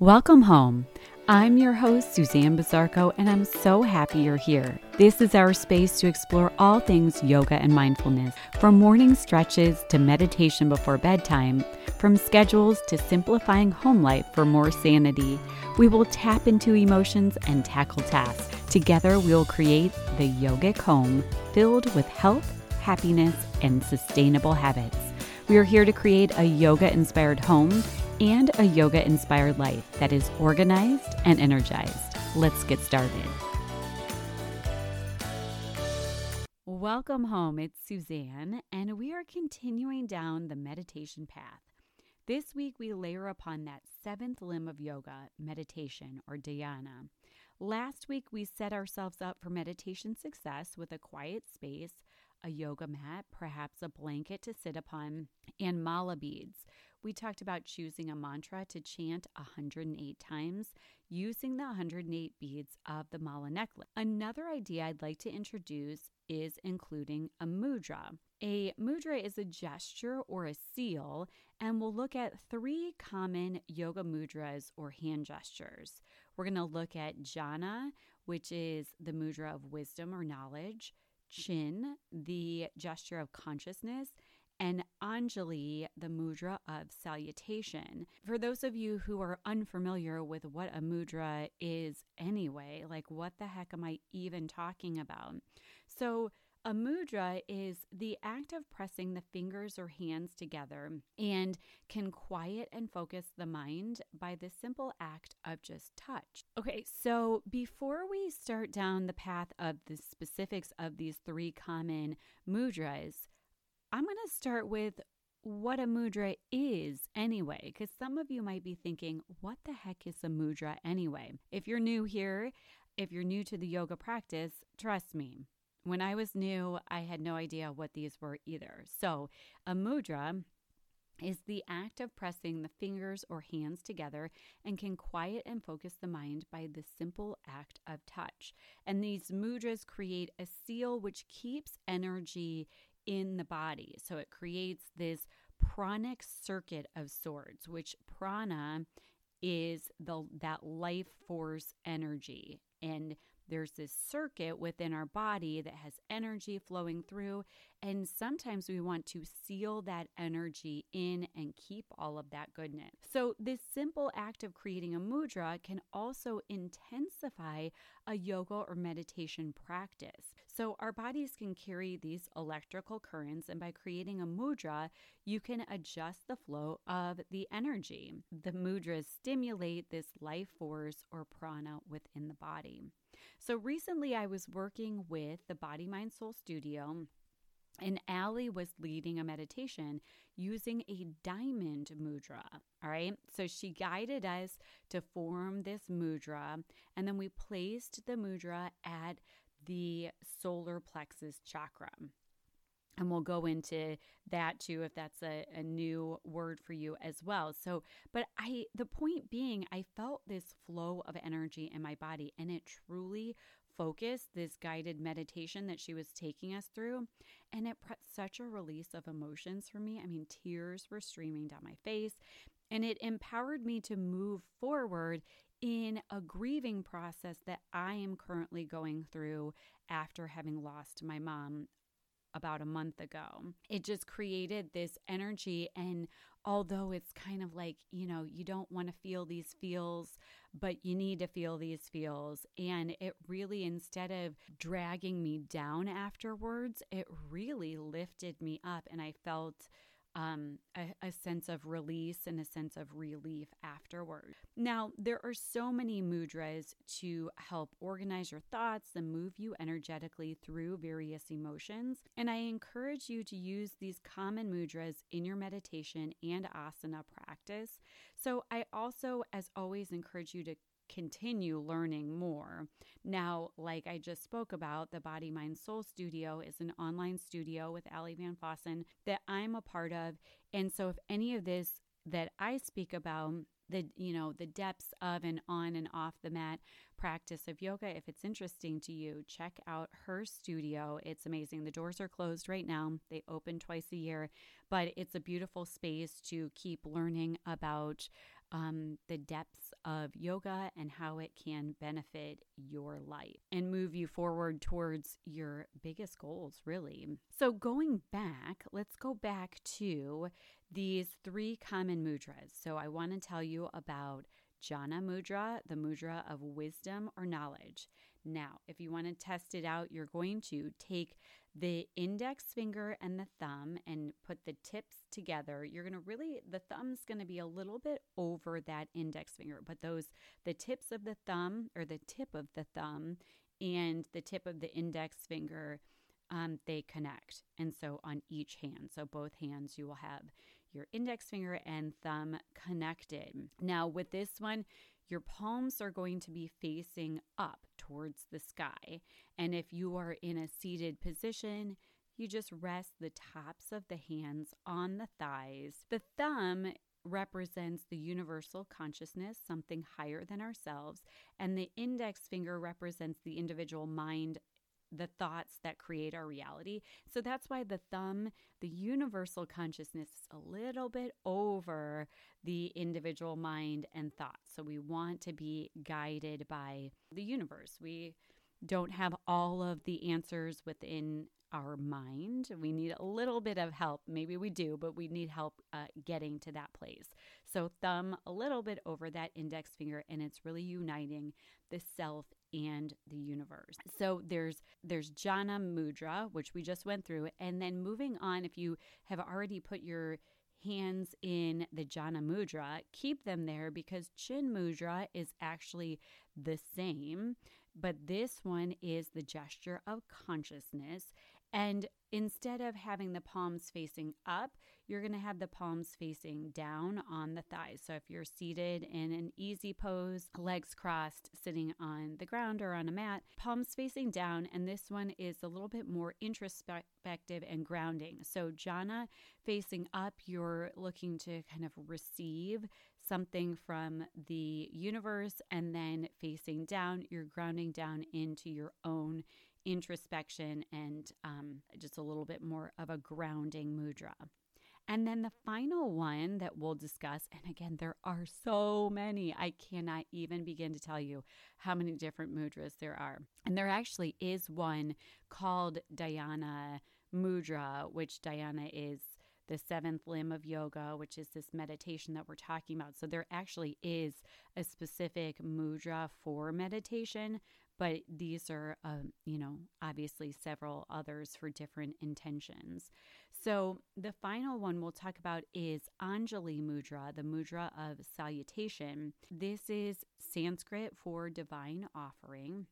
Welcome home. I'm your host, Suzanne Bizarco, and I'm so happy you're here. This is our space to explore all things yoga and mindfulness, from morning stretches to meditation before bedtime, from schedules to simplifying home life for more sanity. We will tap into emotions and tackle tasks. Together, we will create the yogic home filled with health, happiness, and sustainable habits. We are here to create a yoga inspired home and a yoga inspired life that is organized and energized. Let's get started. Welcome home. It's Suzanne, and we are continuing down the meditation path. This week, we layer upon that seventh limb of yoga, meditation or dhyana. Last week, we set ourselves up for meditation success with a quiet space, a yoga mat, perhaps a blanket to sit upon, and mala beads we talked about choosing a mantra to chant 108 times using the 108 beads of the mala necklace. Another idea I'd like to introduce is including a mudra. A mudra is a gesture or a seal, and we'll look at three common yoga mudras or hand gestures. We're going to look at jhana, which is the mudra of wisdom or knowledge, chin, the gesture of consciousness, and Anjali, the mudra of salutation. For those of you who are unfamiliar with what a mudra is anyway, like what the heck am I even talking about? So, a mudra is the act of pressing the fingers or hands together and can quiet and focus the mind by the simple act of just touch. Okay, so before we start down the path of the specifics of these three common mudras, I'm going to start with what a mudra is anyway, because some of you might be thinking, what the heck is a mudra anyway? If you're new here, if you're new to the yoga practice, trust me, when I was new, I had no idea what these were either. So, a mudra is the act of pressing the fingers or hands together and can quiet and focus the mind by the simple act of touch. And these mudras create a seal which keeps energy in the body. So it creates this pranic circuit of sorts, which prana is the that life force energy. And there's this circuit within our body that has energy flowing through. And sometimes we want to seal that energy in and keep all of that goodness. So, this simple act of creating a mudra can also intensify a yoga or meditation practice. So, our bodies can carry these electrical currents, and by creating a mudra, you can adjust the flow of the energy. The mudras stimulate this life force or prana within the body. So recently I was working with the Body Mind Soul Studio. And Allie was leading a meditation using a diamond mudra. All right. So she guided us to form this mudra. And then we placed the mudra at the solar plexus chakra and we'll go into that too if that's a, a new word for you as well. So but i the point being i felt this flow of energy in my body and it truly focused this guided meditation that she was taking us through. And it brought such a release of emotions for me. I mean tears were streaming down my face and it empowered me to move forward in a grieving process that I am currently going through after having lost my mom about a month ago. It just created this energy. And although it's kind of like, you know, you don't want to feel these feels, but you need to feel these feels. And it really, instead of dragging me down afterwards, it really lifted me up. And I felt um, a, a sense of release and a sense of relief afterward. Now, there are so many mudras to help organize your thoughts and move you energetically through various emotions. And I encourage you to use these common mudras in your meditation and asana practice. So, I also, as always, encourage you to continue learning more. Now, like I just spoke about, the Body Mind Soul Studio is an online studio with Allie Van Fossen that I'm a part of. And so, if any of this that I speak about, the you know the depths of and on and off the mat practice of yoga if it's interesting to you check out her studio it's amazing the doors are closed right now they open twice a year but it's a beautiful space to keep learning about um, the depths of yoga and how it can benefit your life and move you forward towards your biggest goals, really. So, going back, let's go back to these three common mudras. So, I want to tell you about Jhana Mudra, the mudra of wisdom or knowledge. Now, if you want to test it out, you're going to take the index finger and the thumb and put the tips together. You're going to really, the thumb's going to be a little bit over that index finger, but those, the tips of the thumb or the tip of the thumb and the tip of the index finger, um, they connect. And so on each hand, so both hands, you will have your index finger and thumb connected. Now, with this one, your palms are going to be facing up towards the sky. And if you are in a seated position, you just rest the tops of the hands on the thighs. The thumb represents the universal consciousness, something higher than ourselves, and the index finger represents the individual mind the thoughts that create our reality. So that's why the thumb, the universal consciousness, is a little bit over the individual mind and thoughts. So we want to be guided by the universe. We don't have all of the answers within our mind. We need a little bit of help. Maybe we do, but we need help uh, getting to that place. So, thumb a little bit over that index finger, and it's really uniting the self and the universe. So there's there's Jhana Mudra, which we just went through, and then moving on, if you have already put your hands in the Jhana Mudra, keep them there because Chin Mudra is actually the same, but this one is the gesture of consciousness. And instead of having the palms facing up, you're going to have the palms facing down on the thighs. So if you're seated in an easy pose, legs crossed, sitting on the ground or on a mat, palms facing down. And this one is a little bit more introspective and grounding. So jhana facing up, you're looking to kind of receive something from the universe. And then facing down, you're grounding down into your own introspection and um, just a little bit more of a grounding mudra. And then the final one that we'll discuss, and again, there are so many. I cannot even begin to tell you how many different mudras there are. And there actually is one called Dhyana Mudra, which Dhyana is the seventh limb of yoga, which is this meditation that we're talking about. So there actually is a specific mudra for meditation, but these are, um, you know, obviously several others for different intentions. So the final one we'll talk about is Anjali Mudra, the mudra of salutation. This is Sanskrit for divine offering.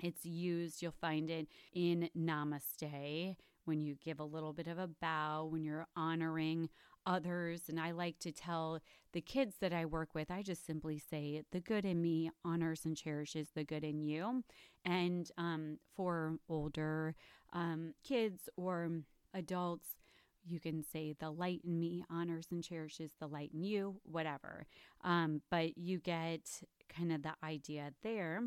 It's used, you'll find it in Namaste when you give a little bit of a bow, when you're honoring others. And I like to tell the kids that I work with, I just simply say, the good in me honors and cherishes the good in you. And um, for older um, kids or adults, you can say the light in me honors and cherishes the light in you, whatever. Um, but you get kind of the idea there.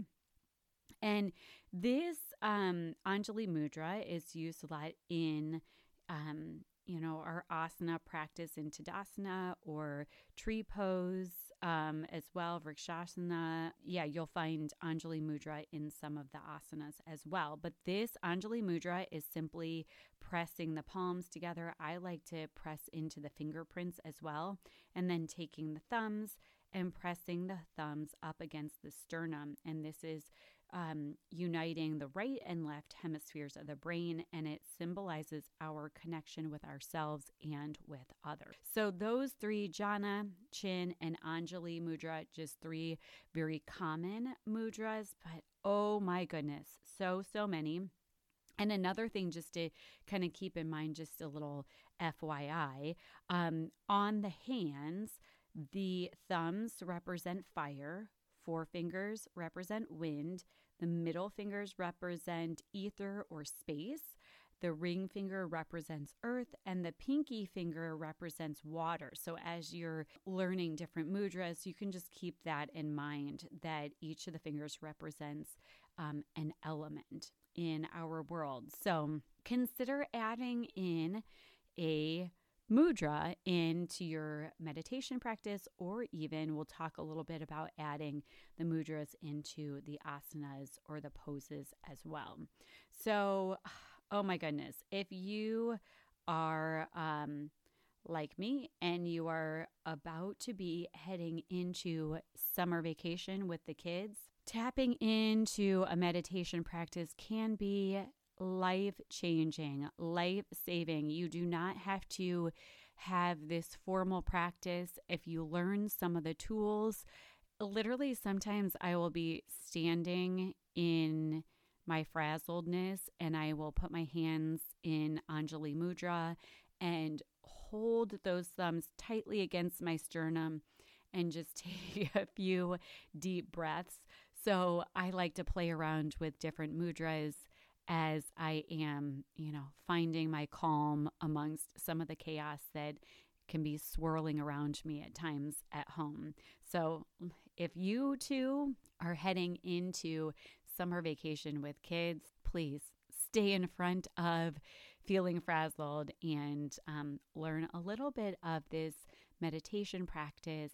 And this um, Anjali Mudra is used a lot in um, you know, our asana practice in Tadasana or tree pose um, as well, Vrikshasana. Yeah, you'll find Anjali Mudra in some of the asanas as well. But this Anjali Mudra is simply pressing the palms together. I like to press into the fingerprints as well, and then taking the thumbs and pressing the thumbs up against the sternum. And this is um, uniting the right and left hemispheres of the brain, and it symbolizes our connection with ourselves and with others. So, those three jhana, chin, and Anjali mudra, just three very common mudras, but oh my goodness, so, so many. And another thing, just to kind of keep in mind, just a little FYI, um, on the hands, the thumbs represent fire, forefingers represent wind, the middle fingers represent ether or space. The ring finger represents earth, and the pinky finger represents water. So, as you're learning different mudras, you can just keep that in mind that each of the fingers represents um, an element in our world. So, consider adding in a mudra into your meditation practice, or even we'll talk a little bit about adding the mudras into the asanas or the poses as well. So, oh my goodness, if you are um, like me and you are about to be heading into summer vacation with the kids, tapping into a meditation practice can be life changing, life saving. You do not have to have this formal practice. If you learn some of the tools, literally, sometimes I will be standing in my frazzledness and I will put my hands in Anjali Mudra and hold those thumbs tightly against my sternum and just take a few deep breaths. So I like to play around with different mudras as I am, you know, finding my calm amongst some of the chaos that can be swirling around me at times at home. So, if you too are heading into summer vacation with kids, please stay in front of feeling frazzled and um, learn a little bit of this meditation practice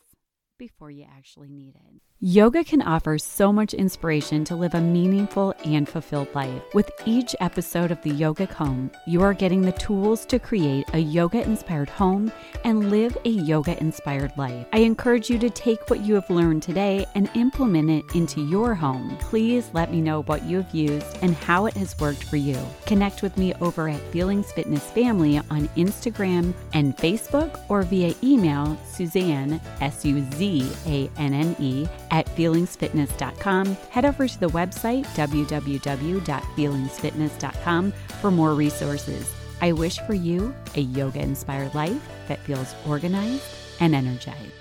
before you actually need it. Yoga can offer so much inspiration to live a meaningful and fulfilled life. With each episode of the Yogic Home, you are getting the tools to create a yoga inspired home and live a yoga inspired life. I encourage you to take what you have learned today and implement it into your home. Please let me know what you have used and how it has worked for you. Connect with me over at Feelings Fitness Family on Instagram and Facebook or via email Suzanne, S U Z A N N E, at feelingsfitness.com. Head over to the website www.feelingsfitness.com for more resources. I wish for you a yoga inspired life that feels organized and energized.